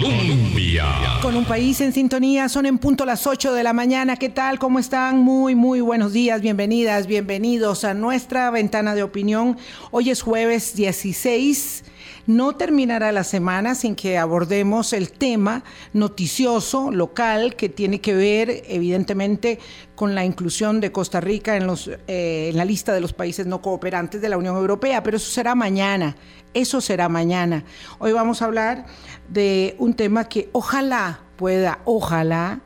Colombia. Con un país en sintonía, son en punto las 8 de la mañana. ¿Qué tal? ¿Cómo están? Muy, muy buenos días. Bienvenidas, bienvenidos a nuestra ventana de opinión. Hoy es jueves 16 no terminará la semana sin que abordemos el tema noticioso local que tiene que ver evidentemente con la inclusión de Costa Rica en, los, eh, en la lista de los países no cooperantes de la Unión Europea, pero eso será mañana, eso será mañana. Hoy vamos a hablar de un tema que ojalá pueda, ojalá,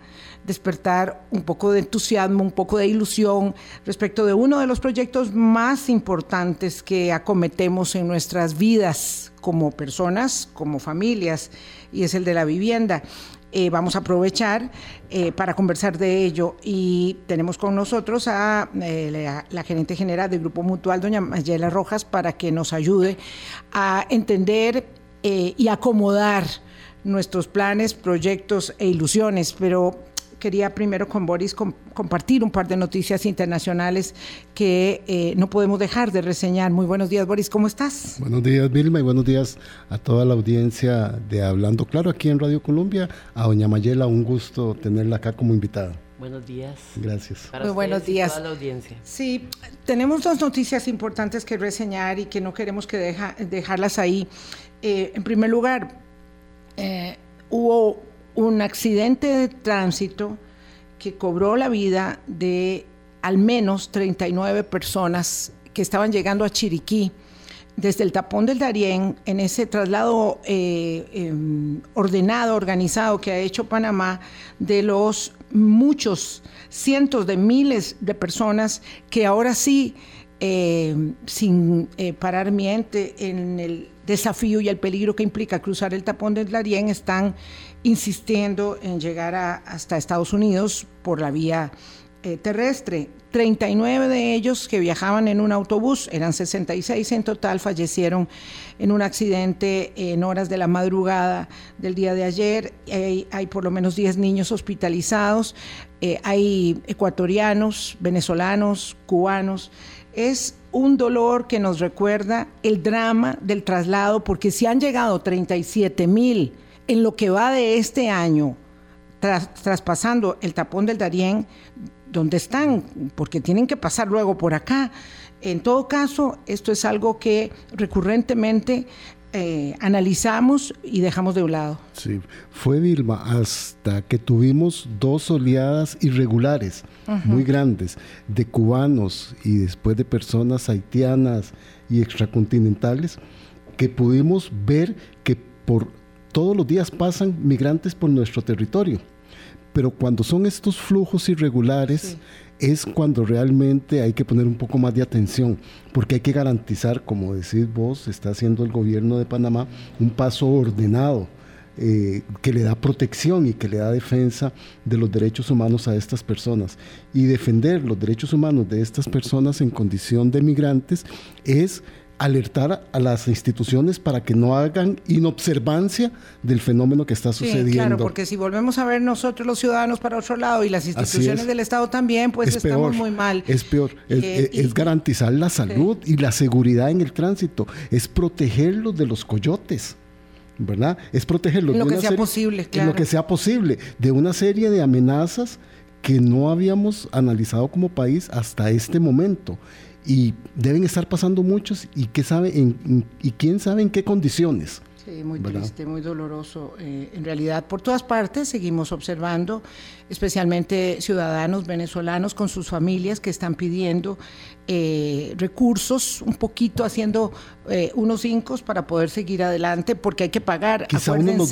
despertar un poco de entusiasmo, un poco de ilusión respecto de uno de los proyectos más importantes que acometemos en nuestras vidas como personas, como familias, y es el de la vivienda. Eh, vamos a aprovechar eh, para conversar de ello y tenemos con nosotros a eh, la, gerente general del Grupo Mutual, doña Mayela Rojas, para que nos ayude a entender y acomodar nuestros planes, proyectos e ilusiones. Pero quería primero con Boris compartir un par de noticias internacionales que eh, no podemos dejar de reseñar. Muy buenos días, Boris, ¿cómo estás? Buenos días, Vilma, y buenos días a toda la audiencia de Hablando Claro aquí en Radio Colombia. A doña Mayela, un gusto tenerla acá como invitada. Buenos días. Gracias. Muy buenos días. toda la audiencia. Sí, tenemos dos noticias importantes que reseñar y que no queremos que deja, dejarlas ahí. Eh, en primer lugar, eh, hubo un accidente de tránsito que cobró la vida de al menos 39 personas que estaban llegando a Chiriquí. Desde el tapón del Darién, en ese traslado eh, em, ordenado, organizado que ha hecho Panamá, de los muchos, cientos de miles de personas que ahora sí, eh, sin eh, parar miente en el desafío y el peligro que implica cruzar el tapón del Darién, están insistiendo en llegar hasta Estados Unidos por la vía eh, terrestre. 39 de ellos que viajaban en un autobús, eran 66 en total, fallecieron en un accidente en horas de la madrugada del día de ayer. Hay, por lo menos 10 niños hospitalizados, eh, hay ecuatorianos, venezolanos, cubanos. Es un dolor que nos recuerda el drama del traslado, porque si han llegado 37 mil en lo que va de este año, traspasando el tapón del Darién, donde están, porque tienen que pasar luego por acá. En todo caso, esto es algo que recurrentemente eh, analizamos y dejamos de un lado. Sí, fue Vilma hasta que tuvimos dos oleadas irregulares muy grandes de cubanos y después de personas haitianas y extracontinentales que pudimos ver que por todos los días pasan migrantes por nuestro territorio. Pero cuando son estos flujos irregulares, es cuando realmente hay que poner un poco más de atención, porque hay que garantizar, como decís vos, está haciendo el gobierno de Panamá, un paso ordenado. Eh, que le da protección y que le da defensa de los derechos humanos a estas personas. Y defender los derechos humanos de estas personas en condición de migrantes es alertar a las instituciones para que no hagan inobservancia del fenómeno que está sucediendo. claro, porque si volvemos a ver nosotros los ciudadanos para otro lado y las instituciones del Estado también, pues estamos muy mal. Es peor, es, eh, garantizar la salud y la seguridad en el tránsito, es protegerlos de los coyotes. ¿verdad? Es protegerlos lo de que sea posible, en lo que sea posible, de una serie de amenazas que no habíamos analizado como país hasta este momento y deben estar pasando muchos y, qué sabe en, y quién sabe en qué condiciones. Sí, muy triste, muy doloroso. Eh, en realidad, por todas partes seguimos observando, especialmente ciudadanos venezolanos con sus familias que están pidiendo eh, recursos, un poquito haciendo eh, unos incos para poder seguir adelante, porque hay que pagar, Quizá menos.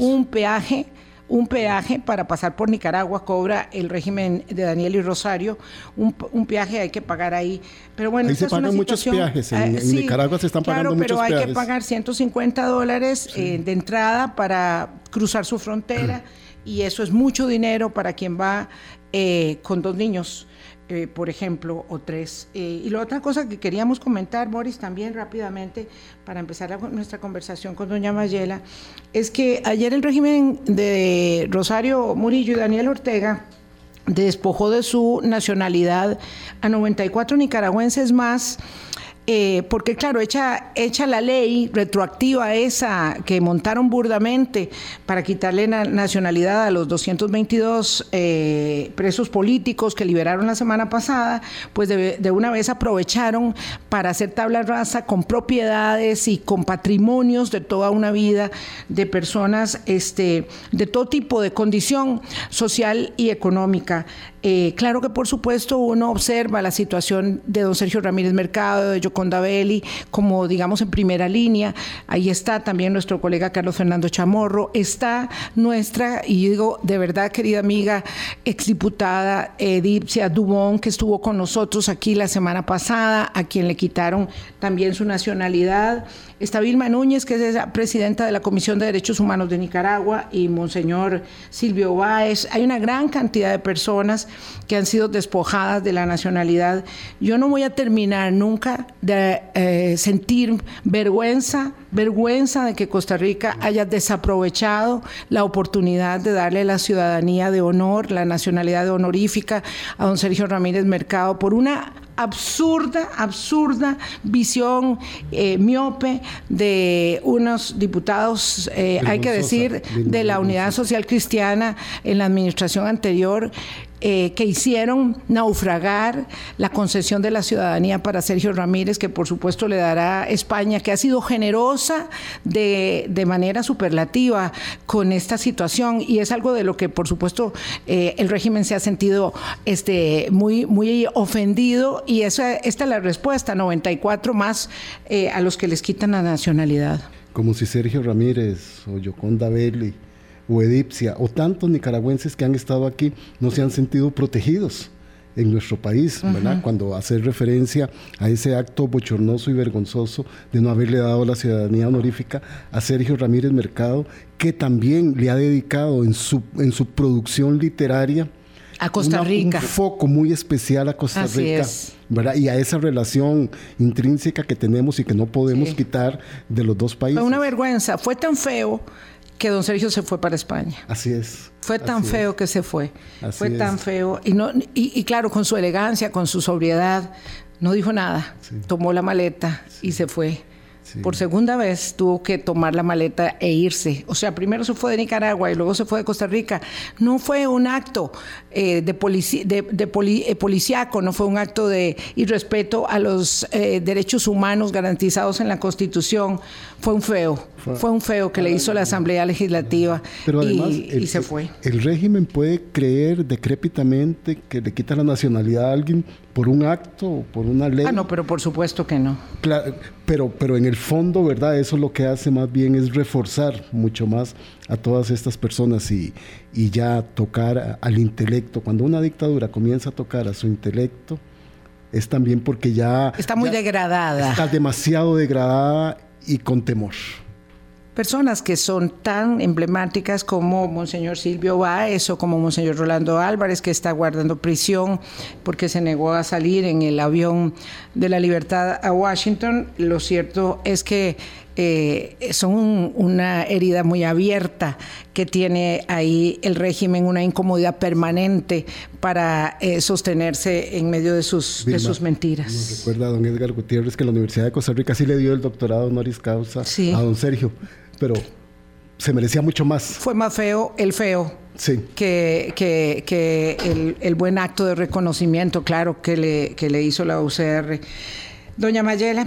un peaje un peaje para pasar por Nicaragua cobra el régimen de Daniel y Rosario, un, peaje hay que pagar ahí. Pero bueno, ahí se pagan muchos peajes, en, eh, Nicaragua se están pagando muchos peajes. pero hay que pagar 150 dólares eh, de entrada para cruzar su frontera y eso es mucho dinero para quien va eh, con dos niños. Eh, por ejemplo, o tres. Eh, y la otra cosa que queríamos comentar, Boris, también rápidamente, para empezar nuestra conversación con doña Mayela, es que ayer el régimen de Rosario Murillo y Daniel Ortega despojó de su nacionalidad a 94 nicaragüenses más eh, porque claro, echa, echa la ley retroactiva esa que montaron burdamente para quitarle nacionalidad a los 222 eh, presos políticos que liberaron la semana pasada, pues de, de una vez aprovecharon para hacer tabla rasa con propiedades y con patrimonios de toda una vida de personas este, de todo tipo de condición social y económica. Eh, claro que por supuesto uno observa la situación de don Sergio Ramírez Mercado, de Yoconda Belli, como digamos en primera línea. Ahí está también nuestro colega Carlos Fernando Chamorro, está nuestra, y digo de verdad querida amiga, exdiputada Edipcia Dubón, que estuvo con nosotros aquí la semana pasada, a quien le quitaron también su nacionalidad. Está Vilma Núñez, que es presidenta de la Comisión de Derechos Humanos de Nicaragua, y Monseñor Silvio Báez. Hay una gran cantidad de personas que han sido despojadas de la nacionalidad. Yo no voy a terminar nunca de eh, sentir vergüenza, vergüenza de que Costa Rica haya desaprovechado la oportunidad de darle la ciudadanía de honor, la nacionalidad honorífica a don Sergio Ramírez Mercado por una absurda, absurda visión eh, miope de unos diputados, eh, hay que decir, de la Unidad Social Cristiana en la administración anterior, eh, que hicieron naufragar la concesión de la ciudadanía para Sergio Ramírez, que por supuesto le dará España, que ha sido generosa de, de manera superlativa con esta situación y es algo de lo que por supuesto eh, el régimen se ha sentido este, muy, muy ofendido y esa, esta es la respuesta, 94 más eh, a los que les quitan la nacionalidad. Como si Sergio Ramírez o Yoconda Belli o Edipcia o tantos nicaragüenses que han estado aquí no se han sentido protegidos en nuestro país, ¿verdad? Cuando hacer referencia a ese acto bochornoso y vergonzoso de no haberle dado la ciudadanía honorífica a Sergio Ramírez Mercado, que también le ha dedicado en su, en su producción literaria a Costa Rica. un foco muy especial a Costa Rica, ¿verdad? Y a esa relación intrínseca que tenemos y que no podemos quitar de los dos países. Fue una vergüenza, fue tan feo que don Sergio se fue para España. Así es. Fue tan feo que se fue. fue tan feo. Y, no, y, claro, con su elegancia, con su sobriedad, no dijo nada. Tomó la maleta y se fue. Por segunda vez tuvo que tomar la maleta e irse. O sea, primero se fue de Nicaragua y luego se fue de Costa Rica. No fue un acto eh, de, de, eh, policíaco, no fue un acto de irrespeto a los eh, derechos humanos garantizados en la Constitución. Fue un feo. Fue, un feo que le hizo la Asamblea Legislativa Pero y, se fue. El régimen puede creer decrépitamente que le quita la nacionalidad a alguien por un acto o por una ley. Ah, no, pero por supuesto que no. Claro, pero, pero en el fondo, ¿verdad? Eso lo que hace más bien es reforzar mucho más a todas estas personas y, y ya tocar al intelecto. Cuando una dictadura comienza a tocar a su intelecto, es también porque ya... Está muy degradada. Está demasiado degradada y con temor personas que son tan emblemáticas como Monseñor Silvio Báez o como Monseñor Rolando Álvarez, que está guardando prisión porque se negó a salir en el avión de la libertad a Washington. Lo cierto es que eh, son una herida muy abierta que tiene ahí el régimen, una incomodidad permanente para eh, sostenerse en medio de sus, de sus mentiras. Nos recuerda a don Edgar Gutiérrez que la Universidad de Costa Rica sí le dio el doctorado honoris causa a don Sergio pero se merecía mucho más. Fue más feo el feo. Sí. Que, que, el, buen acto de reconocimiento, claro, que le, que le hizo la UCR. Doña Mayela,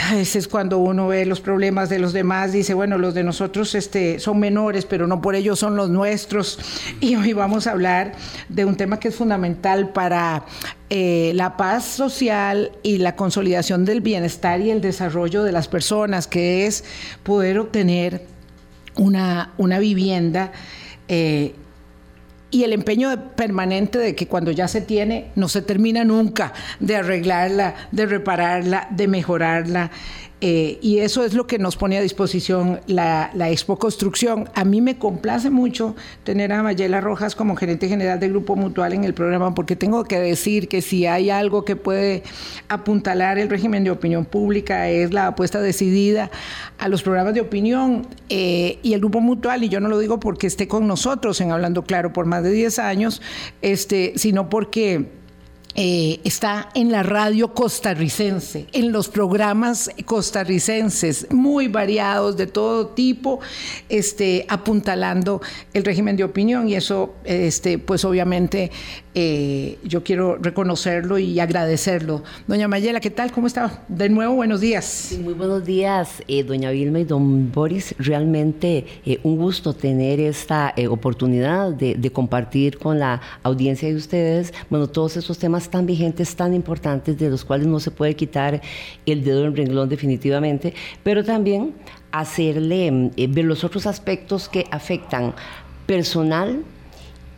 a veces cuando uno ve los problemas de los demás, dice, bueno, los de nosotros este, son menores, pero no por ello son los nuestros. Y hoy vamos a hablar de un tema que es fundamental para eh, la paz social y la consolidación del bienestar y el desarrollo de las personas, que es poder obtener una, una vivienda. Eh, y el empeño permanente de que cuando ya se tiene no se termina nunca de arreglarla, de repararla, de mejorarla. Eh, y eso es lo que nos pone a disposición la, Expo Construcción. A mí me complace mucho tener a Mayela Rojas como gerente general del Grupo Mutual en el programa, porque tengo que decir que si hay algo que puede apuntalar el régimen de opinión pública es la apuesta decidida a los programas de opinión eh, y el Grupo Mutual, y yo no lo digo porque esté con nosotros en Hablando Claro por más de 10 años, este, sino porque eh, está en la radio costarricense, en los programas costarricenses, muy variados de todo tipo, este, apuntalando el régimen de opinión. Y eso, este, pues obviamente eh, yo quiero reconocerlo y agradecerlo. Doña Mayela, ¿qué tal? ¿Cómo está? De nuevo, buenos días. muy buenos días, eh, doña Vilma y don Boris. Realmente un gusto tener esta oportunidad de, compartir con la audiencia de ustedes, bueno, todos esos temas tan vigentes, tan importantes, de los cuales no se puede quitar el dedo en renglón definitivamente, pero también hacerle eh, ver los otros aspectos que afectan personal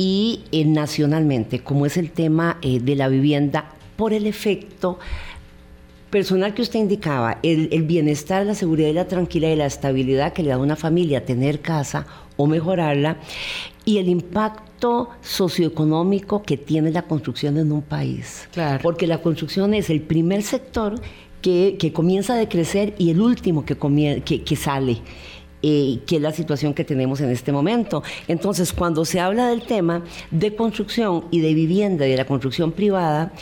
y eh, nacionalmente, como es el tema eh, de la vivienda por el efecto personal que usted indicaba, el, el, bienestar, la seguridad y la tranquilidad y la estabilidad que le da a una familia tener casa o mejorarla, y el impacto socioeconómico que tiene la construcción en un país. Porque la construcción es el primer sector que, comienza a decrecer y el último que, que, sale. Eh, que es la situación que tenemos en este momento. Entonces, cuando se habla del tema de construcción y de vivienda y de la construcción privada,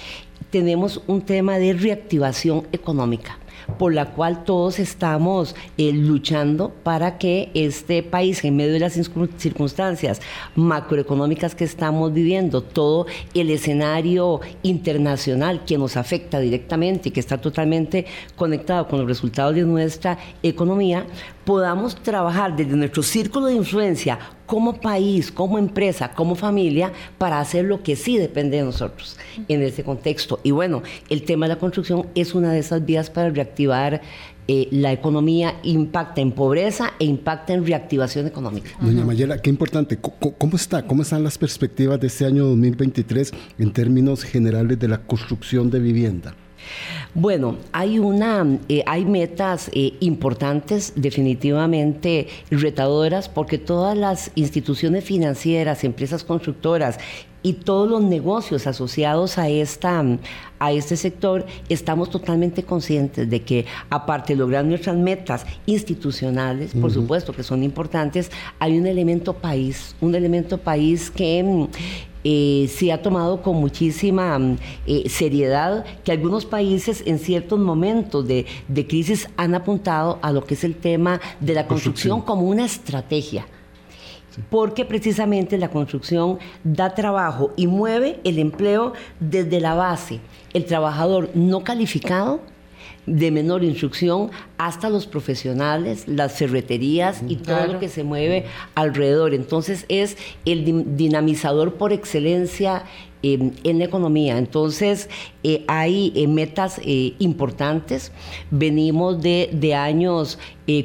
tenemos un tema de reactivación económica por la cual todos estamos eh, luchando para que este país, en medio de las circunstancias macroeconómicas que estamos viviendo, todo el escenario internacional que nos afecta directamente y que está totalmente conectado con los resultados de nuestra economía, podamos trabajar desde nuestro círculo de influencia como país, como empresa, como familia, para hacer lo que sí depende de nosotros en ese contexto. Y bueno, el tema de la construcción es una de esas vías para reactivar eh, la economía, impacta en pobreza e impacta en reactivación económica. Doña Mayela, qué importante. ¿Cómo está? ¿Cómo están las perspectivas de este año 2023 en términos generales de la construcción de vivienda? Bueno, hay una, eh, hay metas eh, importantes, definitivamente retadoras, porque todas las instituciones financieras, empresas constructoras y todos los negocios asociados a, esta, a este sector, estamos totalmente conscientes de que, aparte de lograr nuestras metas institucionales, por supuesto que son importantes, hay un elemento país, un elemento país que eh, se ha tomado con muchísima mm, eh, seriedad, que algunos países en ciertos momentos de, crisis han apuntado a lo que es el tema de la construcción, como una estrategia. Porque precisamente la construcción da trabajo y mueve el empleo desde la base. El trabajador no calificado de menor instrucción hasta los profesionales, las ferreterías y todo lo que se mueve alrededor. Entonces es el dinamizador por excelencia en la economía. Entonces, eh, hay eh, metas eh, importantes. Venimos de, años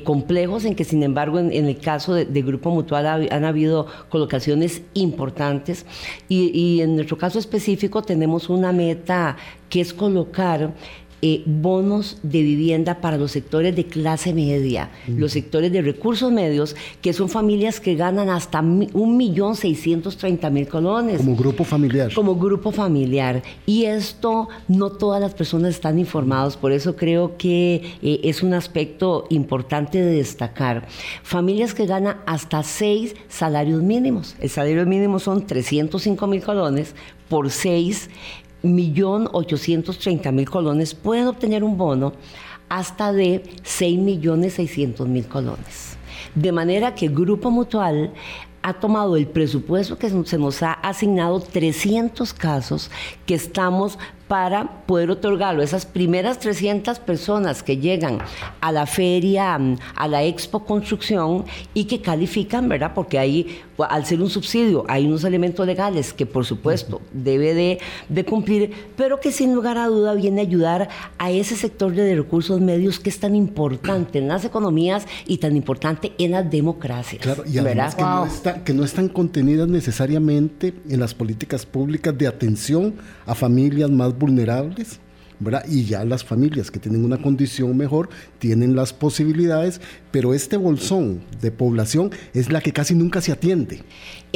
complejos en que, sin embargo, en, el caso de, Grupo Mutual han habido colocaciones importantes y, y en nuestro caso específico tenemos una meta que es colocar eh, bonos de vivienda para los sectores de clase media, los sectores de recursos medios, que son familias que ganan hasta un millón seiscientos treinta mil colones. Como grupo familiar. Como grupo familiar. Y esto no todas las personas están informados, por eso creo que eh, es un aspecto importante de destacar. Familias que ganan hasta seis salarios mínimos. El salario mínimo son 305 mil colones por seis millón ochocientos treinta mil colones pueden obtener un bono hasta de seis millones seiscientos mil colones. De manera que el Grupo Mutual ha tomado el presupuesto que se nos ha asignado 300 casos que estamos para poder otorgarlo. Esas primeras 300 personas que llegan a la feria, mm, a la Expo Construcción y que califican, ¿verdad? Porque ahí, al ser un subsidio, hay unos elementos legales que por supuesto debe de, cumplir, pero que sin lugar a duda viene a ayudar a ese sector de recursos medios que es tan importante en las economías y tan importante en las democracias. Claro, y además que, no que no están contenidas necesariamente en las políticas públicas de atención a familias más vulnerables. Y ya las familias que tienen una condición mejor tienen las posibilidades, pero este bolsón de población es la que casi nunca se atiende.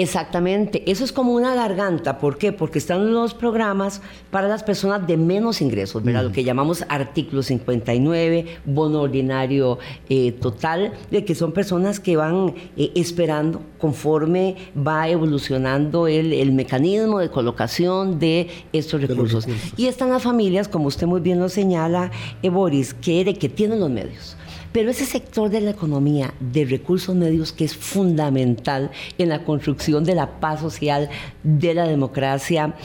Exactamente, eso es como una garganta, ¿por qué? Porque están los programas para las personas de menos ingresos, ¿verdad? Lo que llamamos artículo 59, bono ordinario eh, total, de que son personas que van eh, esperando conforme va evolucionando el, mecanismo de colocación de estos recursos. Y están las familias, como usted muy bien lo señala, eh, Boris, que, de, que tienen los medios pero ese sector de la economía de recursos medios que es fundamental en la construcción de la paz social, de la democracia,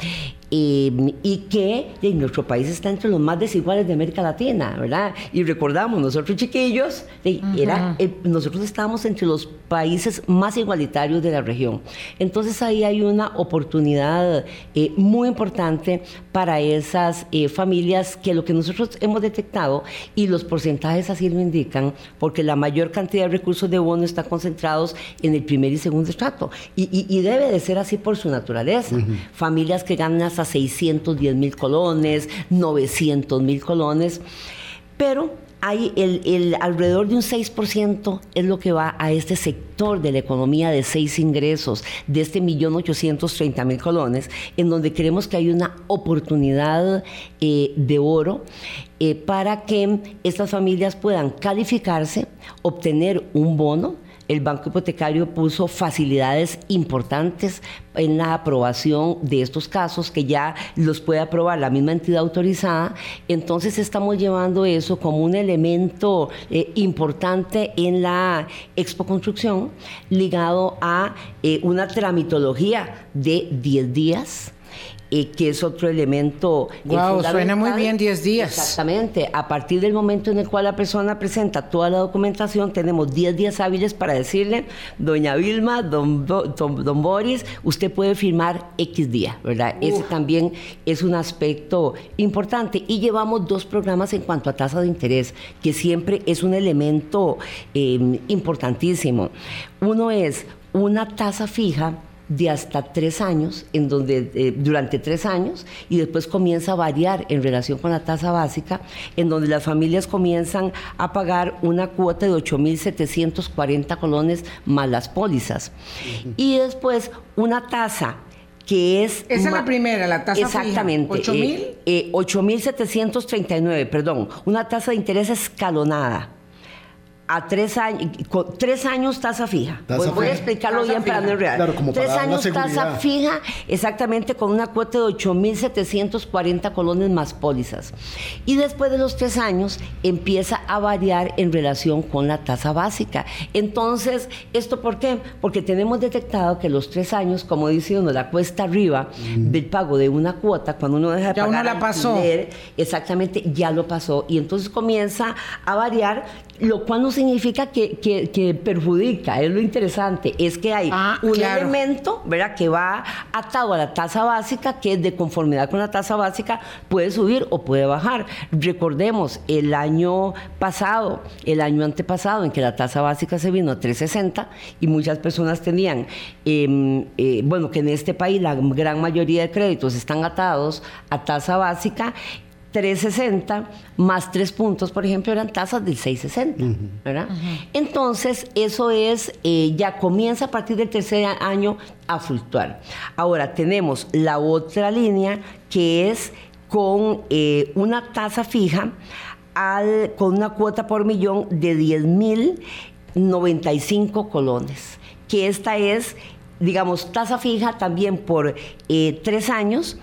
Em, y que en nuestro país está entre los más desiguales de América Latina, ¿verdad? Y recordamos, nosotros chiquillos, era, eh, nosotros estábamos entre los países más igualitarios de la región. Entonces ahí hay una oportunidad eh, muy importante para esas eh, familias que lo que nosotros hemos detectado y los porcentajes así lo indican, porque la mayor cantidad de recursos de bono está concentrados en el primer y segundo estrato. Y, debe de ser así por su naturaleza. Familias que ganan hasta 610 mil colones, 900 mil colones, pero hay el, alrededor de un 6% es lo que va a este sector de la economía de seis ingresos, de este millón mil colones, en donde creemos que hay una oportunidad eh, de oro eh, para que estas familias puedan calificarse, obtener un bono, el Banco Hipotecario puso facilidades importantes en la aprobación de estos casos que ya los puede aprobar la misma entidad autorizada. Entonces estamos llevando eso como un elemento eh, importante en la expo construcción ligado a eh, una tramitología de 10 días que es otro elemento. Wow, suena muy bien 10 días. Exactamente. A partir del momento en el cual la persona presenta toda la documentación, tenemos 10 días hábiles para decirle, doña Vilma, don, don, Boris, usted puede firmar X día, ¿verdad? Ese también es un aspecto importante. Y llevamos dos programas en cuanto a tasa de interés, que siempre es un elemento eh, importantísimo. Uno es una tasa fija de hasta tres años, en donde eh, durante tres años, y después comienza a variar en relación con la tasa básica, en donde las familias comienzan a pagar una cuota de 8.740 colones más las pólizas. Y después una tasa que es... Esa es la primera, la tasa Exactamente. ¿8.000? 8.739, eh, perdón. Una tasa de interés escalonada a tres años, tres años tasa fija. voy, a explicarlo bien para no enredar. tres años tasa fija, exactamente con una cuota de 8.740 colones más pólizas. Y después de los tres años empieza a variar en relación con la tasa básica. Entonces, ¿esto por qué? Porque tenemos detectado que los tres años, como dice uno, la cuesta arriba del pago de una cuota, cuando uno deja de ya pagar. Uno la pasó. exactamente, ya lo pasó. Y entonces comienza a variar, lo cual nos significa que, perjudica, es lo interesante, es que hay ah, un elemento ¿verdad? que va atado a la tasa básica, que de conformidad con la tasa básica, puede subir o puede bajar. Recordemos, el año pasado, el año antepasado, en que la tasa básica se vino a 360 y muchas personas tenían, em, eh, bueno, que en este país la gran mayoría de créditos están atados a tasa básica 360 más 3 puntos, por ejemplo, eran tasas del 660, ¿verdad? Entonces, eso es, eh, ya comienza a partir del tercer año a fluctuar. Ahora, tenemos la otra línea que es con eh, una tasa fija al, con una cuota por millón de 10.095 colones, que esta es, digamos, tasa fija también por eh, tres años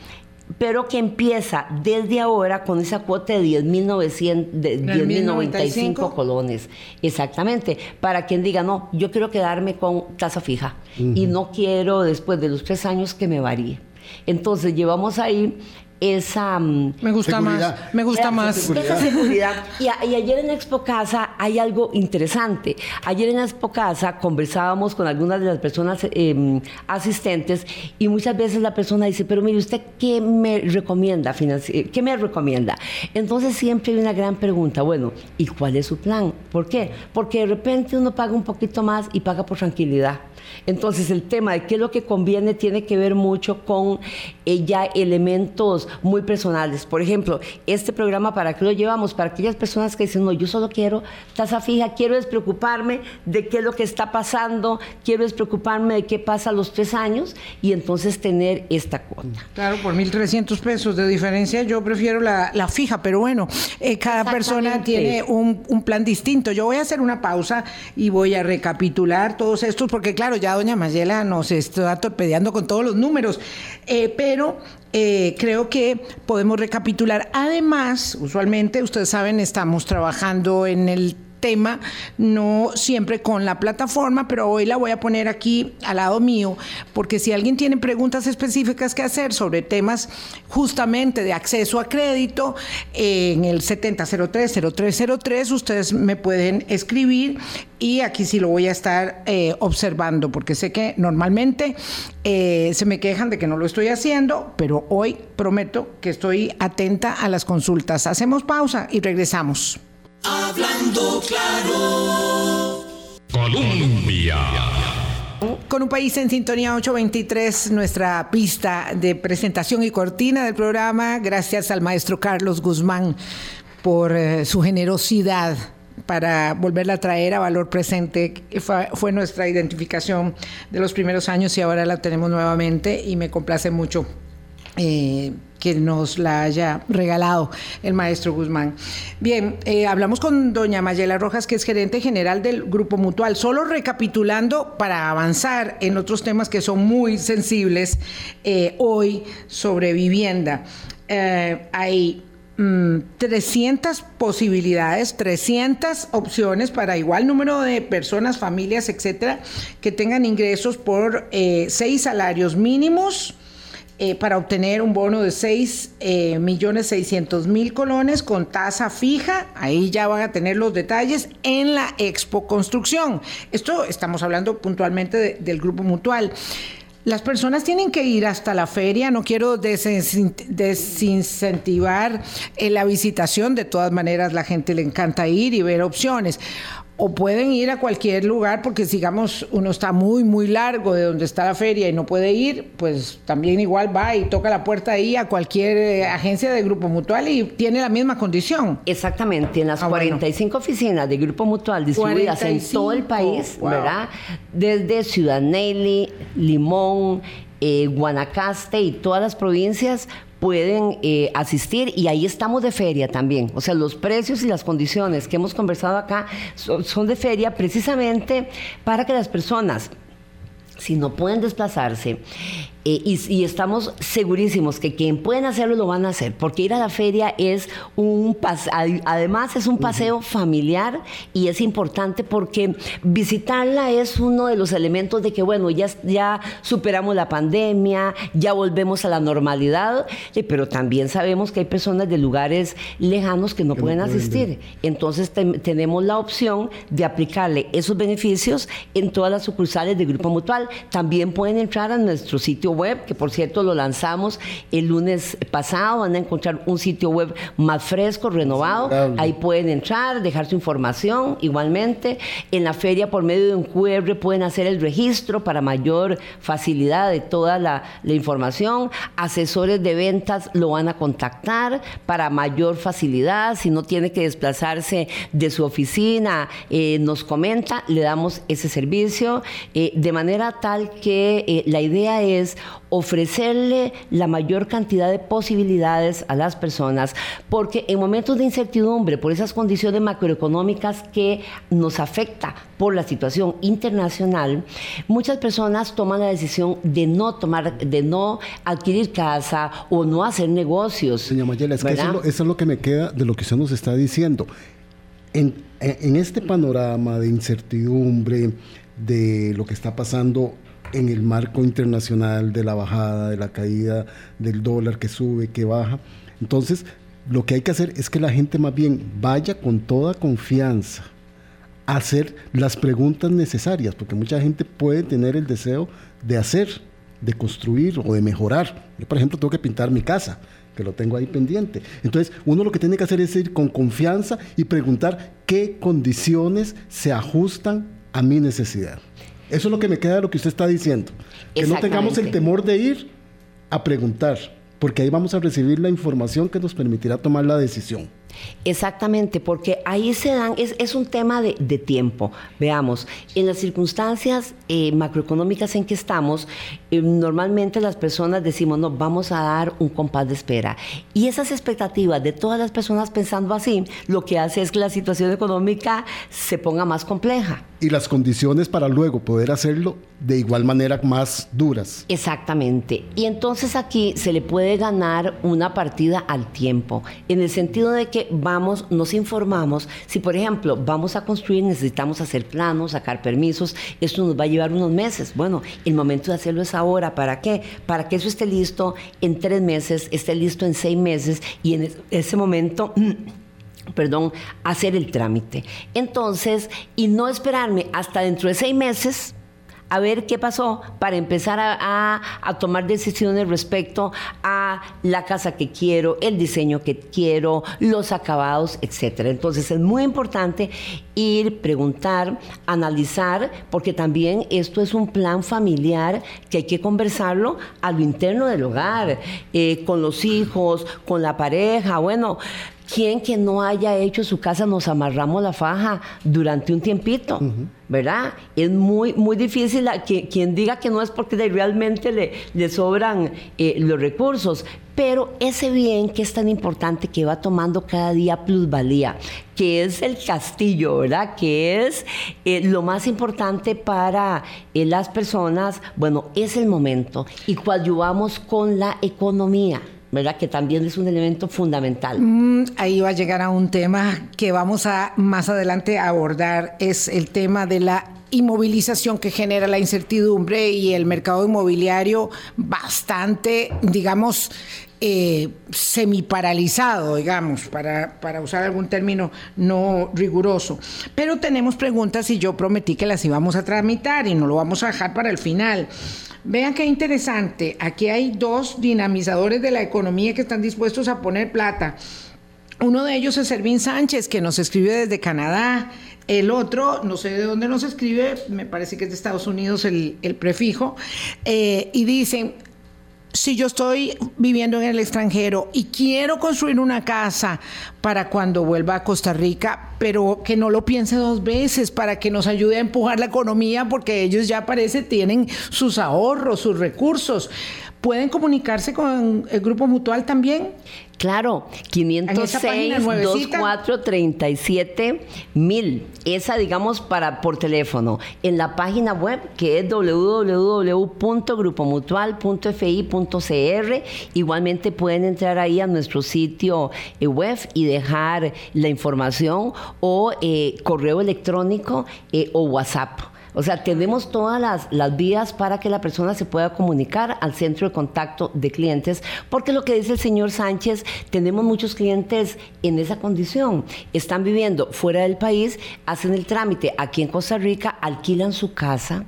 pero que empieza desde ahora con esa cuota de 10.095 colones. Exactamente. Para quien diga, no, yo quiero quedarme con tasa fija y no quiero después de los tres años que me varíe. Entonces llevamos ahí esa... Mm, me gusta más, me gusta más. Esa seguridad. Y, ayer en Expo Casa hay algo interesante. Ayer en Expo Casa conversábamos con algunas de las personas em, asistentes y muchas veces la persona dice, pero mire, ¿usted qué me recomienda? ¿Qué me recomienda? Entonces siempre hay una gran pregunta, bueno, ¿y cuál es su plan? ¿Por qué? Porque de repente uno paga un poquito más y paga por tranquilidad. Entonces el tema de qué es lo que conviene tiene que ver mucho con eh, ya elementos muy personales. Por ejemplo, este programa, ¿para qué lo llevamos? Para aquellas personas que dicen, no, yo solo quiero tasa fija, quiero despreocuparme de qué es lo que está pasando, quiero despreocuparme de qué pasa a los tres años y entonces tener esta cuota. Claro, por 1.300 pesos de diferencia, yo prefiero la, fija, pero bueno, eh, cada persona tiene un, un plan distinto. Yo voy a hacer una pausa y voy a recapitular todos estos, porque claro, ya doña Mayela nos está torpedeando con todos los números, eh, pero eh, creo que podemos recapitular. Además, usualmente, ustedes saben, estamos trabajando en el tema, no siempre con la plataforma, pero hoy la voy a poner aquí al lado mío, porque si alguien tiene preguntas específicas que hacer sobre temas justamente de acceso a crédito, en el 7003-0303 ustedes me pueden escribir y aquí sí lo voy a estar eh, observando, porque sé que normalmente eh, se me quejan de que no lo estoy haciendo, pero hoy prometo que estoy atenta a las consultas. Hacemos pausa y regresamos. Hablando claro. Colombia. Con un país en sintonía 823, nuestra pista de presentación y cortina del programa. Gracias al maestro Carlos Guzmán por eh, su generosidad para volverla a traer a valor presente. Fue, fue, nuestra identificación de los primeros años y ahora la tenemos nuevamente y me complace mucho eh, que nos la haya regalado el maestro Guzmán. Bien, eh, hablamos con doña Mayela Rojas, que es gerente general del Grupo Mutual. Solo recapitulando para avanzar en otros temas que son muy sensibles eh, hoy sobre vivienda. hay 300 mm, posibilidades, 300 opciones para igual número de personas, familias, etcétera, que tengan ingresos por seis salarios mínimos eh, para obtener un bono de 6 eh, millones 600 mil colones con tasa fija. Ahí ya van a tener los detalles en la Expo Construcción. Esto estamos hablando puntualmente del Grupo Mutual. Las personas tienen que ir hasta la feria, no quiero desincentivar eh, la visitación, de todas maneras la gente le encanta ir y ver opciones o pueden ir a cualquier lugar porque sigamos uno está muy muy largo de donde está la feria y no puede ir, pues también igual va y toca la puerta ahí a cualquier eh, agencia de Grupo Mutual y tiene la misma condición. Exactamente, en las 45 ah, oficinas de Grupo Mutual distribuidas en todo el país, ¿verdad? Desde Ciudad Nelly, Limón, eh, Guanacaste y todas las provincias pueden eh, asistir y ahí estamos de feria también. O sea, los precios y las condiciones que hemos conversado acá son de feria precisamente para que las personas si no pueden desplazarse, eh, y, estamos segurísimos que quien pueden hacerlo lo van a hacer, porque ir a la feria es un además es un paseo familiar y es importante porque visitarla es uno de los elementos de que bueno, ya, ya superamos la pandemia, ya volvemos a la normalidad, eh, pero también sabemos que hay personas de lugares lejanos que no pueden asistir. Entonces tenemos la opción de aplicarle esos beneficios en todas las sucursales del Grupo Mutual. También pueden entrar a nuestro sitio web, que por cierto lo lanzamos el lunes pasado. Van a encontrar un sitio web más fresco, renovado. Ahí pueden entrar, dejar su información. Igualmente, en la feria por medio de un QR pueden hacer el registro para mayor facilidad de toda la, información. Asesores de ventas lo van a contactar para mayor facilidad. Si no tiene que desplazarse de su oficina, eh, nos comenta, le damos ese servicio eh, de manera tal que eh, la idea es ofrecerle la mayor cantidad de posibilidades a las personas, porque en momentos de incertidumbre, por esas condiciones macroeconómicas que nos afecta por la situación internacional, muchas personas toman la decisión de no tomar, de no adquirir casa o no hacer negocios. Señora Mayela, es que eso, es lo que me queda de lo que usted nos está diciendo. En, en este panorama de incertidumbre, de lo que está pasando en el marco internacional de la bajada, de la caída del dólar que sube, que baja. Entonces, lo que hay que hacer es que la gente más bien vaya con toda confianza a hacer las preguntas necesarias, porque mucha gente puede tener el deseo de hacer, de construir o de mejorar. Yo, por ejemplo, tengo que pintar mi casa, que lo tengo ahí pendiente. Entonces, uno lo que tiene que hacer es ir con confianza y preguntar qué condiciones se ajustan a mi necesidad. Eso es lo que me queda de lo que usted está diciendo. Que no tengamos el temor de ir a preguntar. porque ahí vamos a recibir la información que nos permitirá tomar la decisión. Exactamente, porque ahí se dan, es, un tema de, tiempo. Veamos, en las circunstancias eh, macroeconómicas en que estamos, eh, normalmente las personas decimos, no, vamos a dar un compás de espera. Y esas expectativas de todas las personas pensando así, lo que hace es que la situación económica se ponga más compleja. Y las condiciones para luego poder hacerlo de igual manera más duras. Exactamente. Y entonces aquí se le puede ganar una partida al tiempo, en el sentido de que vamos, nos informamos, si por ejemplo vamos a construir, necesitamos hacer planos, sacar permisos, esto nos va a llevar unos meses. Bueno, el momento de hacerlo es ahora. ¿Para qué? Para que eso esté listo en tres meses, esté listo en seis meses y en ese momento perdón, hacer el trámite. Entonces, y no esperarme hasta dentro de seis meses a ver qué pasó para empezar a, tomar decisiones respecto a la casa que quiero, el diseño que quiero, los acabados, etcétera. Entonces es muy importante ir, preguntar, analizar, porque también esto es un plan familiar que hay que conversarlo a lo interno del hogar, eh, con los hijos, con la pareja. Bueno, ¿Quién que no haya hecho su casa nos amarramos la faja durante un tiempito? ¿Verdad? Es muy, muy difícil que, quien diga que no es porque realmente le, le sobran eh, los recursos, pero ese bien que es tan importante que va tomando cada día plusvalía, que es el castillo, ¿verdad? Que es eh, lo más importante para eh, las personas, bueno, es el momento y coadyuvamos con la economía. ¿Verdad? Que también es un elemento fundamental. Mm, ahí va a llegar a un tema que vamos a más adelante abordar, es el tema de la inmovilización que genera la incertidumbre y el mercado inmobiliario bastante, digamos, eh, semiparalizado, digamos, para, para usar algún término no riguroso. Pero tenemos preguntas y yo prometí que las íbamos a tramitar y no lo vamos a dejar para el final. Vean qué interesante. Aquí hay dos dinamizadores de la economía que están dispuestos a poner plata. Uno de ellos es Servín Sánchez, que nos escribe desde Canadá. El otro, no sé de dónde nos escribe, me parece que es de Estados Unidos el, prefijo, eh, y dicen, si yo estoy viviendo en el extranjero y quiero construir una casa para cuando vuelva a Costa Rica, pero que no lo piense dos veces para que nos ayude a empujar la economía porque ellos ya parece tienen sus ahorros, sus recursos. ¿Pueden comunicarse con el Grupo Mutual también? Claro, 506 2437 mil. Esa, digamos, para por teléfono. En la página web que es www.grupomutual.fi.cr. Igualmente pueden entrar ahí a nuestro sitio eh, web y dejar la información o eh, correo electrónico eh, o WhatsApp. O sea, tenemos todas las, vías para que la persona se pueda comunicar al centro de contacto de clientes, porque lo que dice el señor Sánchez, tenemos muchos clientes en esa condición. Están viviendo fuera del país, hacen el trámite aquí en Costa Rica, alquilan su casa,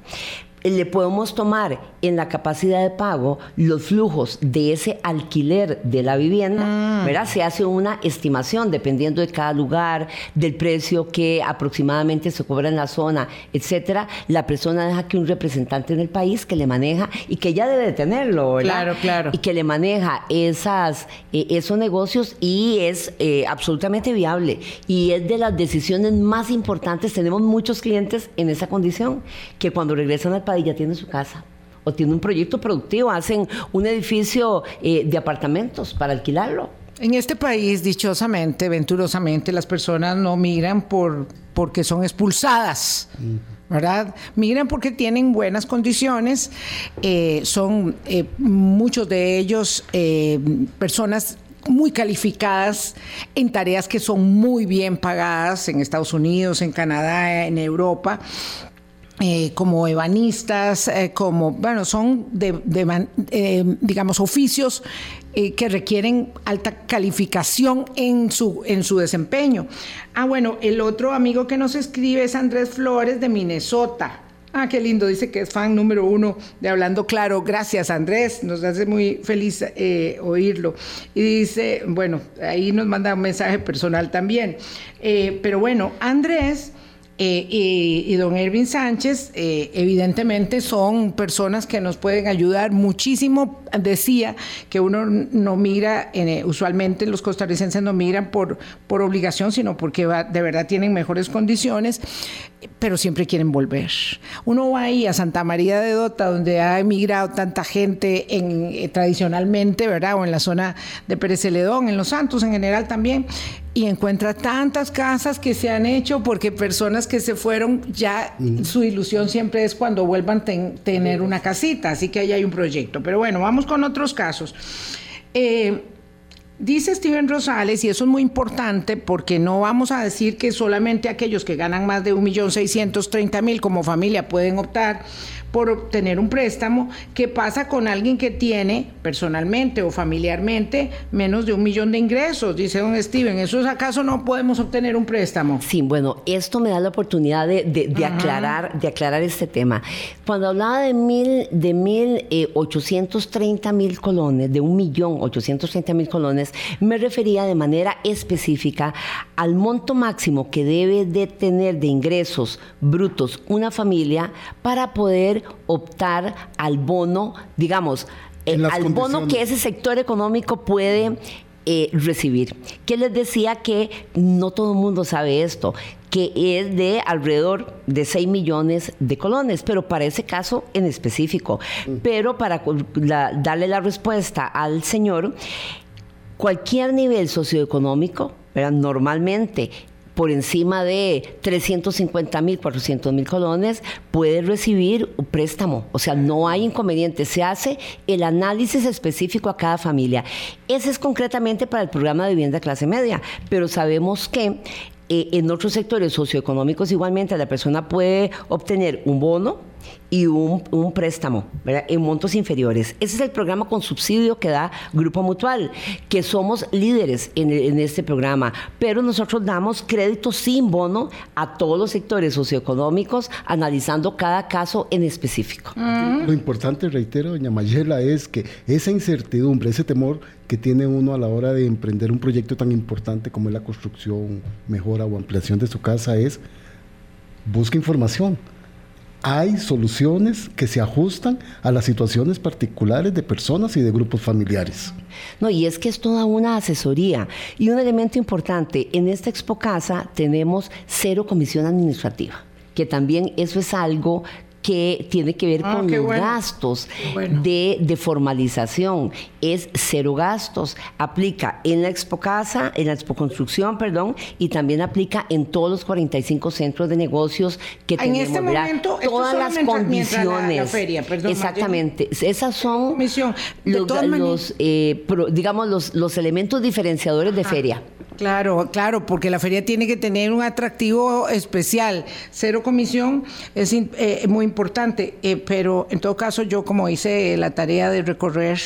le podemos tomar en la capacidad de pago los flujos de ese alquiler de la vivienda, mm. ¿verdad? Se hace una estimación dependiendo de cada lugar, del precio que aproximadamente se cobra en la zona, etcétera. La persona deja que un representante en el país que le maneja y que ya debe tenerlo, ¿verdad? Claro, claro. Y que le maneja esas, eh, esos negocios y es eh, absolutamente viable. Y es de las decisiones más importantes. Tenemos muchos clientes en esa condición que cuando regresan al país ya tienen su casa o tiene un proyecto productivo, hacen un edificio eh, de apartamentos para alquilarlo. En este país, dichosamente, venturosamente, las personas no migran por, porque son expulsadas. ¿verdad? Migran porque tienen buenas condiciones, eh, son eh, muchos de ellos personas muy calificadas en tareas que son muy bien pagadas en Estados Unidos, en Canadá, en Europa, eh, como ebanistas, eh, como, bueno, son de, eh, digamos, oficios que requieren alta calificación en su, en su desempeño. Ah, bueno, el otro amigo que nos escribe es Andrés Flores de Minnesota. Ah, qué lindo, dice que es fan número uno de Hablando Claro. Gracias, Andrés, nos hace muy feliz oírlo. Y dice, bueno, ahí nos manda un mensaje personal también. pero bueno, Andrés Eh, y, don Ervin Sánchez, eh, evidentemente son personas que nos pueden ayudar muchísimo. Decía que uno no mira, eh, usualmente los costarricenses no miran por, por obligación, sino porque de verdad tienen mejores condiciones, pero siempre quieren volver. Uno va ahí a Santa María de Dota, donde ha emigrado tanta gente en, tradicionalmente, ¿verdad? O en la zona de Pérez Celedón, en Los Santos en general también y encuentra tantas casas que se han hecho porque personas que se fueron ya su ilusión siempre es cuando vuelvan a tener una casita, así que ahí hay un proyecto. Pero bueno, vamos con otros casos. Eh, dice Steven Rosales, y eso es muy importante porque no vamos a decir que solamente aquellos que ganan más de 1.630.000 como familia pueden optar por obtener un préstamo. ¿Qué pasa con alguien que tiene personalmente o familiarmente menos de un millón de ingresos? Dice don Steven, ¿eso es acaso no podemos obtener un préstamo? Sí, bueno, esto me da la oportunidad de, aclarar, de aclarar este tema. Cuando hablaba de mil, de mil eh, mil colones, de un millón ochocientos treinta mil colones, me refería de manera específica al monto máximo que debe de tener de ingresos brutos una familia para poder optar al bono, digamos, eh, al bono que ese sector económico puede eh, recibir. Que les decía que no todo el mundo sabe esto, que es de alrededor de 6 millones de colones, pero para ese caso en específico. Mm. Pero para darle la respuesta al señor, cualquier nivel socioeconómico, normalmente por encima de 350 mil, 400 mil colones, puede recibir un préstamo. O sea, no hay inconveniente. Se hace el análisis específico a cada familia. Ese es concretamente para el programa de vivienda clase media, pero sabemos que eh, en otros sectores socioeconómicos igualmente la persona puede obtener un bono y un, préstamo en montos inferiores. Ese es el programa con subsidio que da Grupo Mutual, que somos líderes en, este programa, pero nosotros damos crédito sin bono a todos los sectores socioeconómicos, analizando cada caso en específico. Lo importante, reitero, doña Mayela, es que esa incertidumbre, ese temor que tiene uno a la hora de emprender un proyecto tan importante como es la construcción, mejora o ampliación de su casa es busca información hay soluciones que se ajustan a las situaciones particulares de personas y de grupos familiares. No, y es que es toda una asesoría. Y un elemento importante, en esta Expo Casa tenemos cero comisión administrativa que también eso es algo que tiene que ver ah, con los gastos de, de, formalización. Es cero gastos. Aplica en la Expo Casa, en la Expo Construcción, perdón, y también aplica en todos los 45 centros de negocios que en tenemos. Este momento, todas las condiciones. feria, Exactamente. Esas son los, eh, digamos, los, los elementos diferenciadores de feria. Claro, claro, porque la feria tiene que tener un atractivo especial. Cero comisión es eh, muy importante, eh, pero en todo caso yo como hice la tarea de recorrer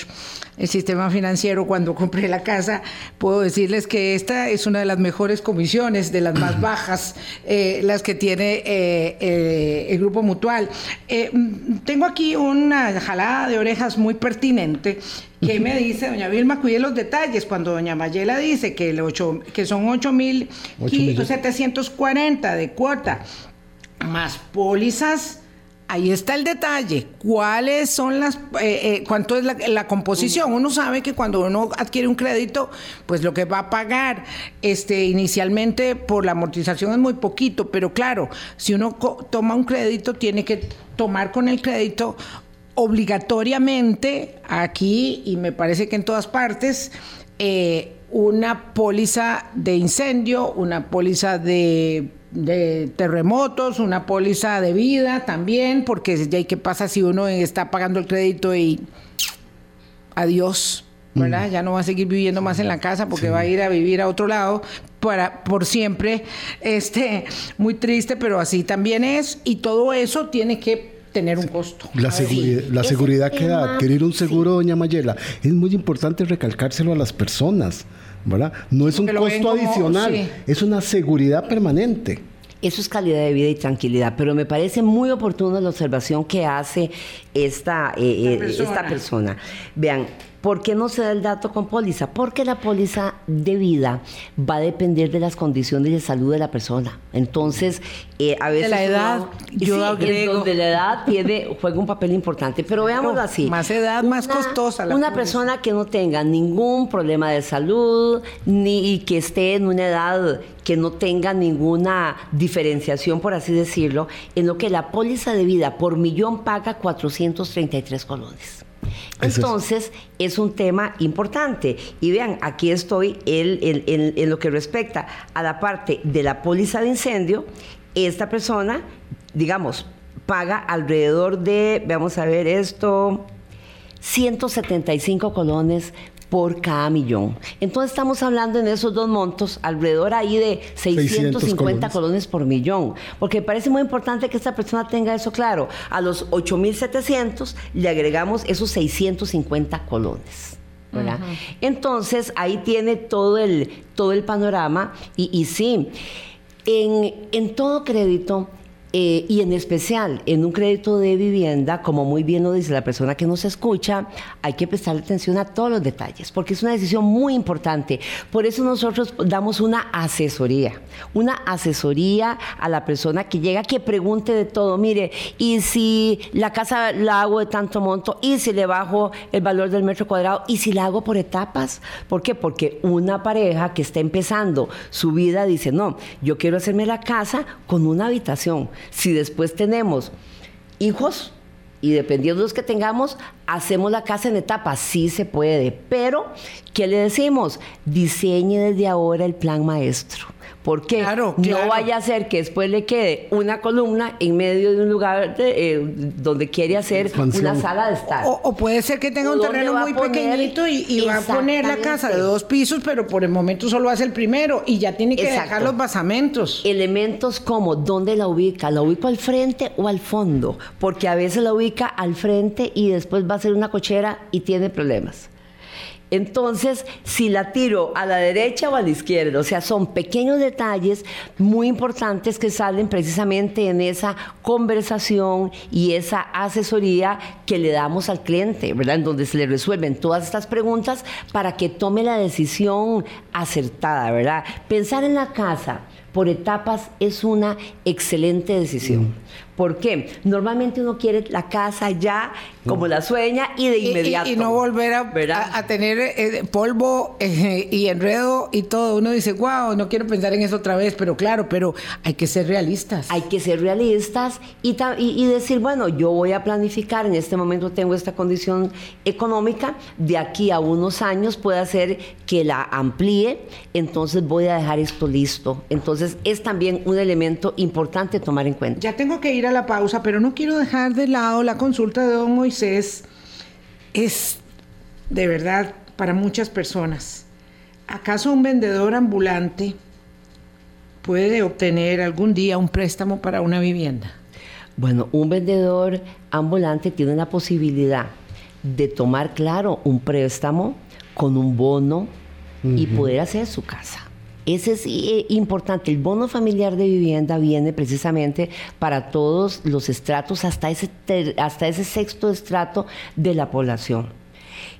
el sistema financiero cuando compré la casa, puedo decirles que esta es una de las mejores comisiones, de las más bajas, eh, las que tiene el Grupo Mutual. tengo aquí una jalada de orejas muy pertinente ¿Qué me dice doña Vilma? Cuide los detalles. Cuando doña Mayela dice que, el ocho, que son 8.740 de cuota, más pólizas, ahí está el detalle. ¿Cuáles son las, eh, eh, cuánto es la, composición? Uno sabe que cuando uno adquiere un crédito, pues lo que va a pagar este, inicialmente por la amortización es muy poquito, pero claro, si uno toma un crédito, tiene que tomar con el crédito obligatoriamente aquí, y me parece que en todas partes, eh, una póliza de incendio, una póliza de, terremotos, una póliza de vida también, porque ya qué pasa si uno está pagando el crédito y adiós. ¿verdad? Mm. Ya no va a seguir viviendo más en la casa porque va a ir a vivir a otro lado para por siempre. Este, muy triste, pero así también es y todo eso tiene que tener un costo. La, seguridad, la seguridad que da adquirir un seguro, doña Mayela, es muy importante recalcárselo a las personas, ¿verdad? No es un costo adicional, es una seguridad permanente. Eso es calidad de vida y tranquilidad, pero me parece muy oportuna la observación que hace esta, eh, esta, eh, persona. esta persona. Vean, ¿Por qué no se da el dato con póliza? Porque la póliza de vida va a depender de las condiciones de salud de la persona. Entonces, eh, a veces... De la edad, yo agrego. Donde la edad tiene, juega un papel importante. Pero veámoslo así. Más edad, más costosa. La una persona que no tenga ningún problema de salud, ni que esté en una edad que no tenga ninguna diferenciación, por así decirlo, en lo que la póliza de vida por millón paga 433 colones. Entonces, es un tema importante. Y vean, aquí estoy en lo que respecta a la parte de la póliza de incendio. Esta persona, digamos, paga alrededor de, vamos a ver esto, 175 colones por cada millón. Entonces estamos hablando en esos dos montos alrededor ahí de 650 colones. por millón, porque parece muy importante que esta persona tenga eso claro. A los 8.700 le agregamos esos 650 colones. Entonces ahí tiene todo el, todo el panorama y, y sí, en, en todo crédito eh, y en especial en un crédito de vivienda, como muy bien lo dice la persona que nos escucha, hay que prestar atención a todos los detalles, porque es una decisión muy importante. Por eso nosotros damos una asesoría, una asesoría a la persona que llega, que pregunte de todo, mire, y si la casa la hago de tanto monto, y si le bajo el valor del metro cuadrado, y si la hago por etapas. ¿Por qué? Porque una pareja que está empezando su vida dice, no, yo quiero hacerme la casa con una habitación si después tenemos hijos, y dependiendo de los que tengamos, hacemos la casa en etapas, sí se puede, pero ¿qué le decimos? Diseñe desde ahora el plan maestro. ¿Por qué? No vaya a ser que después le quede una columna en medio de un lugar eh, donde quiere hacer una sala de estar. O, puede ser que tenga un terreno muy pequeñito y, va a poner la casa de dos pisos, pero por el momento solo hace el primero y ya tiene que dejar los basamentos. Elementos como dónde la ubica, la ubico al frente o al fondo, porque a veces la ubica al frente y después va a ser una cochera y tiene problemas. Entonces, si la tiro a la derecha o a la izquierda, o sea, son pequeños detalles muy importantes que salen precisamente en esa conversación y esa asesoría que le damos al cliente, ¿verdad? En donde se le resuelven todas estas preguntas para que tome la decisión acertada, ¿verdad? Pensar en la casa por etapas es una excelente decisión. ¿Por qué? Normalmente uno quiere la casa ya como la sueña y de inmediato. Y, no volver a, tener eh, polvo eh, y enredo y todo. Uno dice, wow, no quiero pensar en eso otra vez, pero claro, pero hay que ser realistas. Hay que ser realistas y, y, decir, bueno, yo voy a planificar, en este momento tengo esta condición económica, de aquí a unos años puede hacer que la amplíe, entonces voy a dejar esto listo. Entonces es también un elemento importante tomar en cuenta. Ya tengo que ir a la pausa, pero no quiero dejar de lado la consulta de don Moisés. Es de verdad para muchas personas. ¿Acaso un vendedor ambulante puede obtener algún día un préstamo para una vivienda? Bueno, un vendedor ambulante tiene la posibilidad de tomar, claro, un préstamo con un bono y poder hacer su casa. Ese es eh, importante. El bono familiar de vivienda viene precisamente para todos los estratos, hasta ese, hasta ese sexto estrato de la población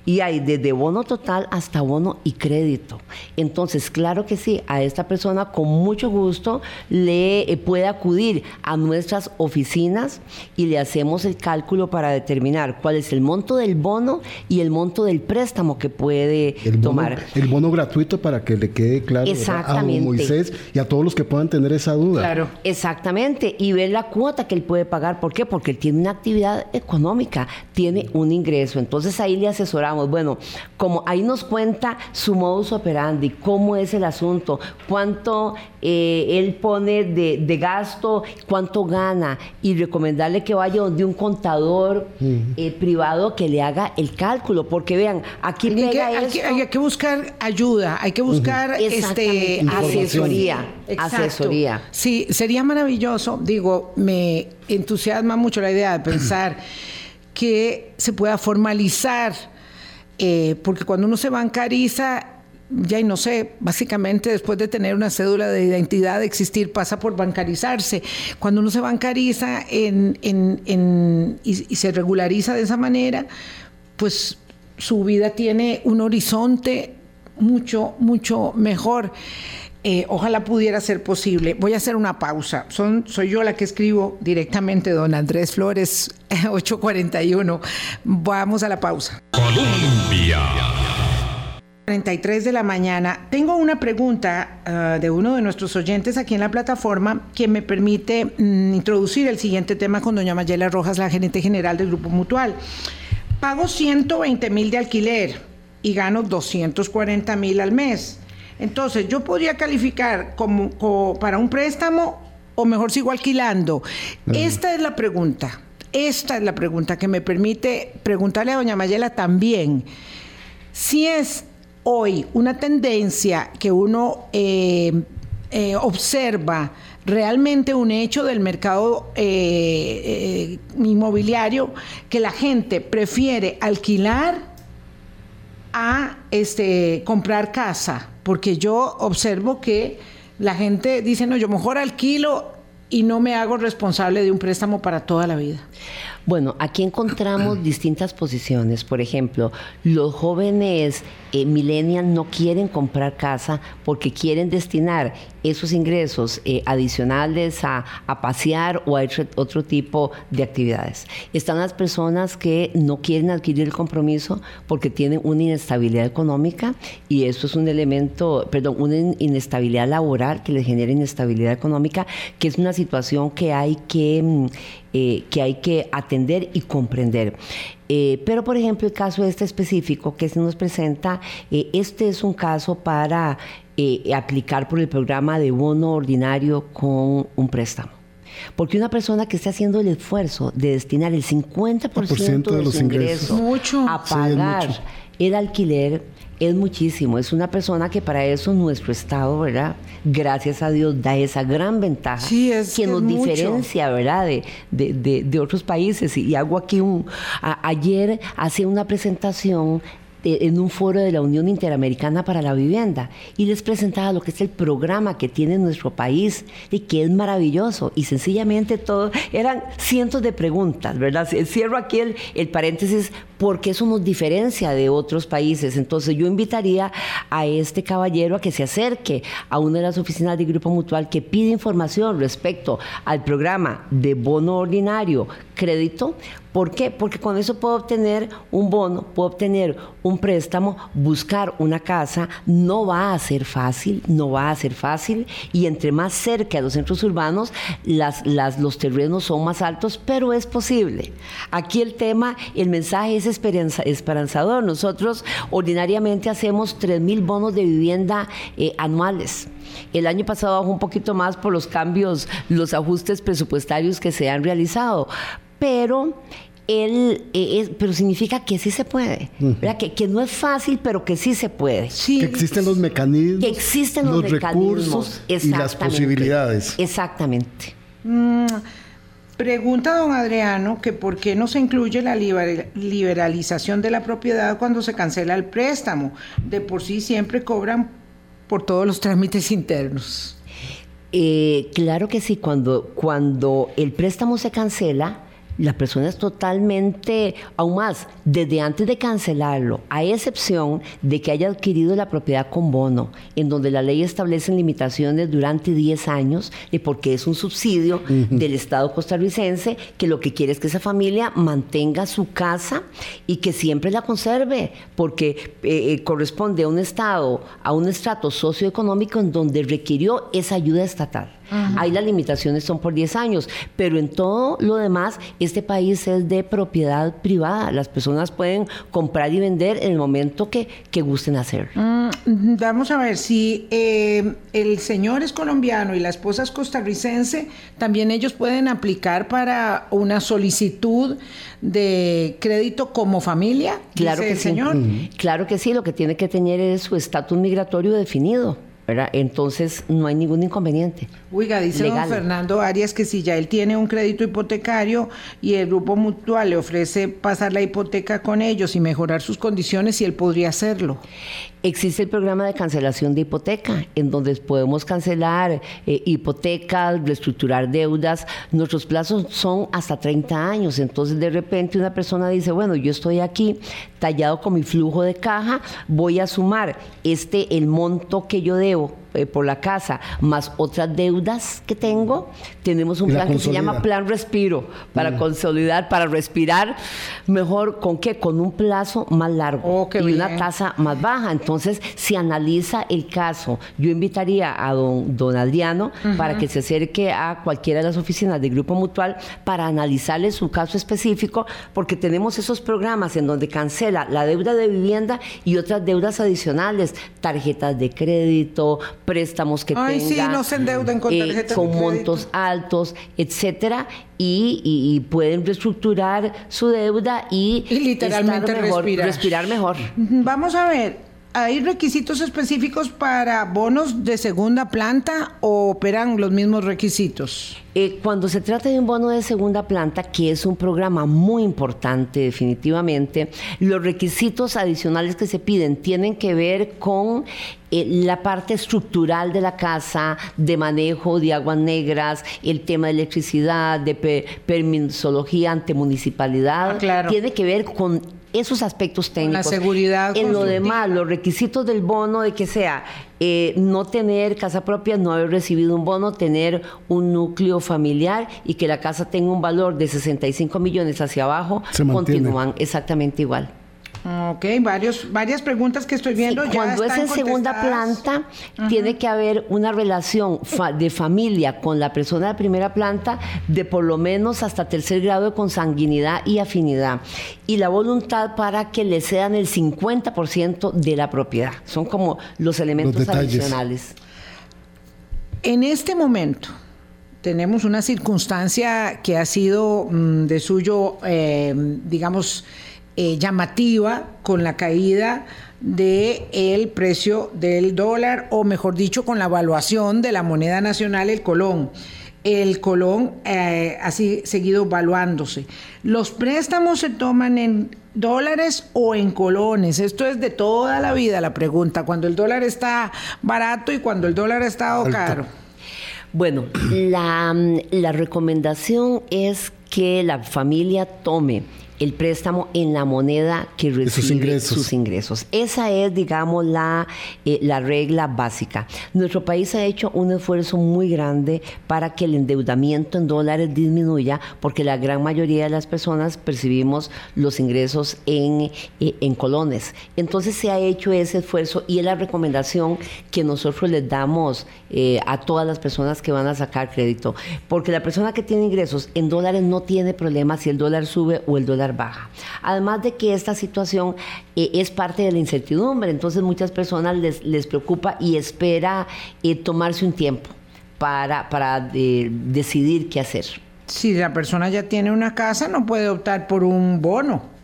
y hay desde bono total hasta bono y crédito. Entonces, claro que sí, a esta persona con mucho gusto le eh, puede acudir a nuestras oficinas y le hacemos el cálculo para determinar cuál es el monto del bono y el monto del préstamo que puede tomar. El bono gratuito para que le quede claro a Moisés y a todos los que puedan tener esa duda. Claro, exactamente. Y ver la cuota que él puede pagar. ¿Por qué? Porque él tiene una actividad económica, tiene un ingreso. Entonces ahí le asesoramos bueno, como ahí nos cuenta su modus operandi, cómo es el asunto, cuánto eh, él pone de, gasto, cuánto gana y recomendarle que vaya donde un contador eh, privado que le haga el cálculo, porque vean, aquí pega hay, que, buscar ayuda, hay que buscar este, asesoría, asesoría. Sí, sería maravilloso, digo, me entusiasma mucho la idea de pensar que se pueda formalizar eh, porque cuando uno se bancariza, ya y no sé, básicamente después de tener una cédula de identidad, de existir, pasa por bancarizarse. Cuando uno se bancariza en, y, se regulariza de esa manera, pues su vida tiene un horizonte mucho, mucho mejor. Eh, ojalá pudiera ser posible. Voy a hacer una pausa. Son, soy yo la que escribo directamente, don Andrés Flores, 841. Vamos a la pausa. Colombia. 43 de la mañana. Tengo una pregunta ah, de uno de nuestros oyentes aquí en la plataforma que me permite mm, introducir el siguiente tema con doña Mayela Rojas, la gerente general del Grupo Mutual. Pago 120 mil de alquiler y gano 240 mil al mes. Entonces, yo podría calificar como, para un préstamo o mejor sigo alquilando. Esta es la pregunta. Esta es la pregunta que me permite preguntarle a doña Mayela también. Si es hoy una tendencia que uno eh, eh, observa realmente un hecho del mercado eh, inmobiliario que la gente prefiere alquilar a este, comprar casa, porque yo observo que la gente dice, no, yo mejor alquilo y no me hago responsable de un préstamo para toda la vida. Bueno, aquí encontramos distintas posiciones. Por ejemplo, los jóvenes eh, no quieren comprar casa porque quieren destinar esos ingresos eh, adicionales a, pasear o a otro, tipo de actividades. Están las personas que no quieren adquirir el compromiso porque tienen una inestabilidad económica y eso es un elemento, perdón, una inestabilidad laboral que les genera inestabilidad económica, que es una situación que hay que, mm, eh, que, hay que atender y comprender. Eh, pero, por ejemplo, el caso este específico que se nos presenta, eh, este es un caso para eh, aplicar por el programa de bono ordinario con un préstamo. Porque una persona que esté haciendo el esfuerzo de destinar el 50% de, los ingresos, a pagar el alquiler, es muchísimo. Es una persona que para eso nuestro Estado, ¿verdad? Gracias a Dios da esa gran ventaja que nos diferencia, ¿verdad? De, otros países. Y, hago aquí un... ayer hacía una presentación en un foro de la Unión Interamericana para la Vivienda y les presentaba lo que es el programa que tiene nuestro país y que es maravilloso y sencillamente todo eran cientos de preguntas, ¿verdad? Cierro aquí el, el paréntesis porque eso nos diferencia de otros países. Entonces yo invitaría a este caballero a que se acerque a una de las oficinas del Grupo Mutual que pide información respecto al programa de bono ordinario crédito. ¿Por qué? Porque con eso puedo obtener un bono, puedo obtener un préstamo, buscar una casa. No va a ser fácil, no va a ser fácil. Y entre más cerca de los centros urbanos, las, las, los terrenos son más altos, pero es posible. Aquí el tema, el mensaje es esperanzador. Nosotros ordinariamente hacemos 3 mil bonos de vivienda eh, anuales. El año pasado bajó un poquito más por los cambios, los ajustes presupuestarios que se han realizado, pero él, eh, pero significa que sí se puede, que, no es fácil, pero que sí se puede. Que existen los mecanismos, que existen los, recursos y las posibilidades. Exactamente. Mm, pregunta don Adriano que por qué no se incluye la liberalización de la propiedad cuando se cancela el préstamo. De por sí siempre cobran por todos los trámites internos. Eh, claro que sí, cuando, cuando el préstamo se cancela, la persona es totalmente, aún más, desde antes de cancelarlo, a excepción de que haya adquirido la propiedad con bono, en donde la ley establece limitaciones durante 10 años, y porque es un subsidio del Estado costarricense, que lo que quiere es que esa familia mantenga su casa y que siempre la conserve, porque eh, eh, corresponde a un Estado, a un estrato socioeconómico en donde requirió esa ayuda estatal. Ahí las limitaciones son por 10 años, pero en todo lo demás, este país es de propiedad privada. Las personas pueden comprar y vender en el momento que, gusten hacer. Mm, vamos a ver, si eh, el señor es colombiano y la esposa es costarricense, también ellos pueden aplicar para una solicitud de crédito como familia. Claro que sí. Señor. Claro que sí, lo que tiene que tener es su estatus migratorio definido. Entonces no hay ningún inconveniente. Oiga, dice don Fernando Arias que si ya él tiene un crédito hipotecario y el grupo mutual le ofrece pasar la hipoteca con ellos y mejorar sus condiciones, si él podría hacerlo. Existe el programa de cancelación de hipoteca, en donde podemos cancelar eh, hipotecas, reestructurar deudas. Nuestros plazos son hasta 30 años. Entonces, de repente, una persona dice: Bueno, yo estoy aquí tallado con mi flujo de caja, voy a sumar este, el monto que yo debo eh, por la casa, más otras deudas que tengo, tenemos un plan que se llama Plan Respiro, para mm. consolidar, para respirar mejor, ¿con qué? Con un plazo más largo oh, y una tasa más baja. Entonces, si analiza el caso, yo invitaría a don, don Adriano para que se acerque a cualquiera de las oficinas del Grupo Mutual para analizarle su caso específico, porque tenemos esos programas en donde cancela la deuda de vivienda y otras deudas adicionales, tarjetas de crédito, préstamos que Ay, sí, no se endeuden con eh, con montos altos, etcétera, y, pueden reestructurar su deuda y, literalmente respirar. mejor. Vamos a ver, ¿hay requisitos específicos para bonos de segunda planta o operan los mismos requisitos? Eh, cuando se trata de un bono de segunda planta, que es un programa muy importante definitivamente, los requisitos adicionales que se piden tienen que ver con eh, la parte estructural de la casa, de manejo de aguas negras, el tema de electricidad, de permisología ante municipalidad, ah, claro. tiene que ver con esos aspectos técnicos. La seguridad. En lo demás, los requisitos del bono de que sea eh, no tener casa propia, no haber recibido un bono, tener un núcleo familiar y que la casa tenga un valor de 65 millones hacia abajo, continúan exactamente igual. Ok, varios, varias preguntas que estoy viendo. cuando es en segunda planta, tiene que haber una relación de familia con la persona de primera planta de por lo menos hasta tercer grado de consanguinidad y afinidad. Y la voluntad para que le sean el 50% de la propiedad. Son como los elementos adicionales. En este momento, tenemos una circunstancia que ha sido mm, de suyo, eh, digamos, eh, llamativa con la caída del el precio del dólar, o mejor dicho, con la evaluación de la moneda nacional, el colón. El colón eh, ha seguido valuándose. ¿Los préstamos se toman en dólares o en colones? Esto es de toda la vida la pregunta, cuando el dólar está barato y cuando el dólar está caro. Bueno, la, la recomendación es que la familia tome el préstamo en la moneda que recibe sus ingresos. Esa es, digamos, la, eh, la regla básica. Nuestro país ha hecho un esfuerzo muy grande para que el endeudamiento en dólares disminuya, porque la gran mayoría de las personas percibimos los ingresos en, eh, en colones. Entonces se ha hecho ese esfuerzo y es la recomendación que nosotros les damos eh, a todas las personas que van a sacar crédito, porque la persona que tiene ingresos en dólares no tiene problema si el dólar sube o el dólar baja. Además de que esta situación eh, es parte de la incertidumbre, entonces muchas personas les, les preocupa y espera eh, tomarse un tiempo para, para eh, decidir qué hacer. Si la persona ya tiene una casa, no puede optar por un bono.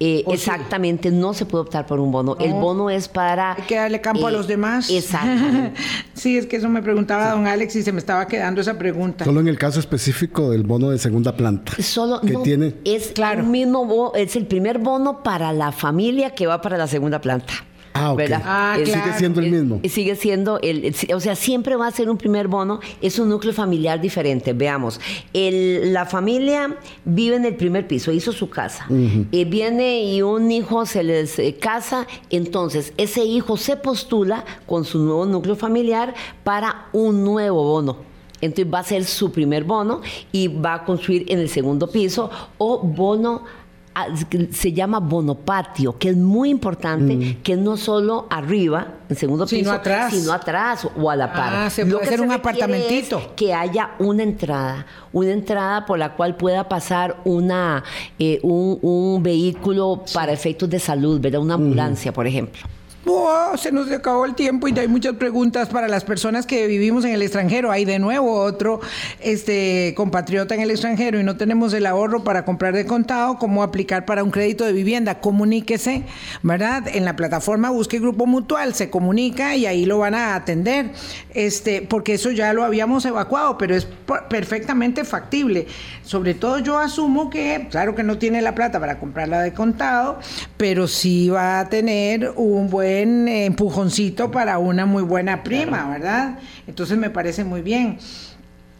Eh, exactamente, no se puede optar por un bono. El bono es para... Hay que darle campo a los demás. Exacto. sí, es que eso me preguntaba don Alex y se me estaba quedando esa pregunta. Solo en el caso específico del bono de segunda planta. Solo que tiene... Es claro. mismo es el primer bono para la familia que va para la segunda planta. Ah, ok. Ah, sigue siendo el mismo. sigue siendo el, o sea, siempre va a ser un primer bono, es un núcleo familiar diferente. Veamos, la familia vive en el primer piso, hizo su casa, eh, viene y un hijo se les eh, casa, entonces ese hijo se postula con su nuevo núcleo familiar para un nuevo bono. Entonces va a ser su primer bono y va a construir en el segundo piso o bono se llama bonopatio, que es muy importante, mm. que no solo arriba, en segundo piso, sino atrás o a la par. Ah, se puede hacer un apartamentito. que haya una entrada, una entrada por la cual pueda pasar una, eh, un, vehículo para efectos de salud, ¿verdad? Una ambulancia, por ejemplo. Se nos acabó el tiempo y hay muchas preguntas para las personas que vivimos en el extranjero. Hay de nuevo otro este, compatriota en el extranjero y no tenemos el ahorro para comprar de contado. ¿Cómo aplicar para un crédito de vivienda? Comuníquese, ¿verdad? En la plataforma busque Grupo Mutual, se comunica y ahí lo van a atender. Este, porque eso ya lo habíamos evacuado, pero es perfectamente factible. Sobre todo yo asumo que, claro que no tiene la plata para comprarla de contado, pero sí va a tener un buen empujoncito para una muy buena prima, ¿verdad? Entonces me parece muy bien.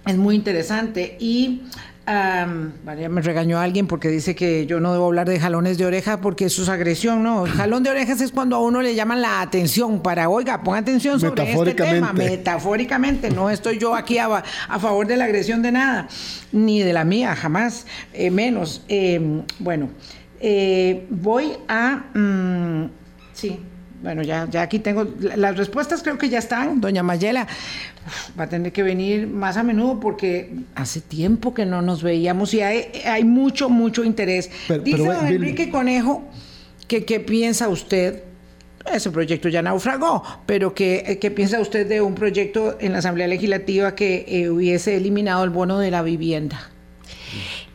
Es muy interesante. Y María me regañó alguien porque dice que yo no debo hablar de jalones de oreja porque eso es agresión, ¿no? jalón de orejas es cuando a uno le llaman la atención para, oiga, ponga atención sobre este tema. Metafóricamente, no estoy yo aquí a, favor de la agresión de nada, ni de la mía, jamás, eh, menos. Eh, bueno, eh, voy a... Mm, sí, bueno, ya, ya aquí tengo las respuestas, creo que ya están. Doña Mayela va a tener que venir más a menudo porque hace tiempo que no nos veíamos y hay, hay mucho, mucho interés. Dice don Enrique Conejo que qué piensa usted ese proyecto ya naufragó, pero ¿qué, ¿qué, piensa usted de un proyecto en la Asamblea Legislativa que eh, hubiese eliminado el bono de la vivienda?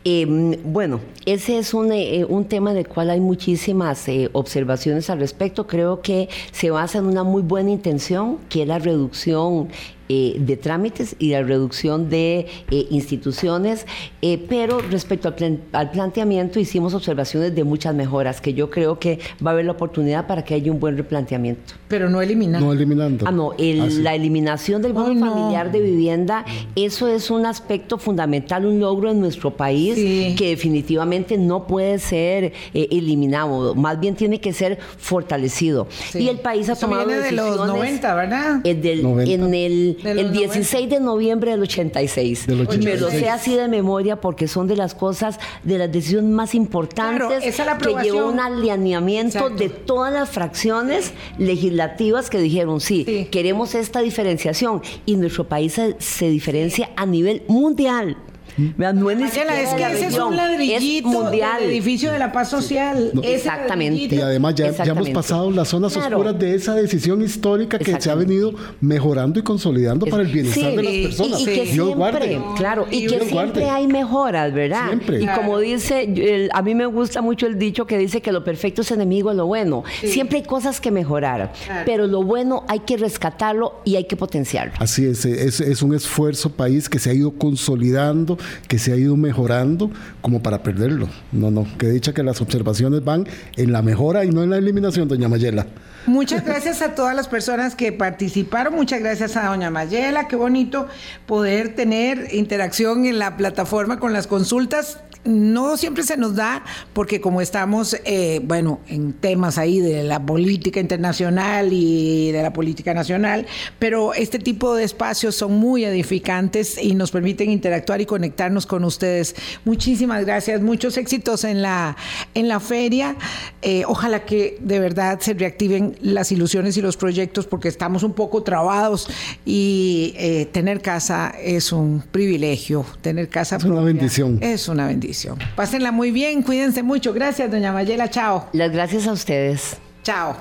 Em, bueno, ese es un, eh, un, tema del cual hay muchísimas eh, observaciones al respecto. Creo que se basa en una muy buena intención, que es la reducción eh, de trámites y la reducción de eh, instituciones, eh, pero respecto al, planteamiento hicimos observaciones de muchas mejoras, que yo creo que va a haber la oportunidad para que haya un buen replanteamiento. Pero no eliminando. No eliminando. Ah, no, ah, la eliminación del bono familiar de vivienda, eso es un aspecto fundamental, un logro en nuestro país que definitivamente no puede ser eliminado, más bien tiene que ser fortalecido. Y el país ha tomado viene de los 90, ¿verdad? En el el 16 de noviembre del 86. Del 86. lo sé así de memoria porque son de las cosas, de las decisiones más importantes que llevó un alineamiento de todas las fracciones legislativas que dijeron, sí, queremos esta diferenciación. Y nuestro país se diferencia a nivel mundial. No es, es que ese es un ladrillito mundial. del edificio de la paz social. Exactamente. Y además ya, hemos pasado las zonas oscuras de esa decisión histórica que se ha venido mejorando y consolidando para el bienestar de las personas. Y, que siempre, claro, y, que siempre hay mejoras, ¿verdad? Siempre. Y como dice, a mí me gusta mucho el dicho que dice que lo perfecto es enemigo de lo bueno. Siempre hay cosas que mejorar, pero lo bueno hay que rescatarlo y hay que potenciarlo. Así es, es, es un esfuerzo país que se ha ido consolidando que se ha ido mejorando como para perderlo. No, no, que dicha que las observaciones van en la mejora y no en la eliminación, doña Mayela. Muchas gracias a todas las personas que participaron, muchas gracias a doña Mayela, qué bonito poder tener interacción en la plataforma con las consultas no siempre se nos da porque como estamos, eh, bueno, en temas ahí de la política internacional y de la política nacional, pero este tipo de espacios son muy edificantes y nos permiten interactuar y conectarnos con ustedes. Muchísimas gracias, muchos éxitos en la, en la feria. Eh, ojalá que de verdad se reactiven las ilusiones y los proyectos porque estamos un poco trabados y eh, tener casa es un privilegio, tener casa es una bendición. Es una bendición. Pásenla muy bien, cuídense mucho. Gracias, doña Mayela. Chao. Las gracias a ustedes. Chao.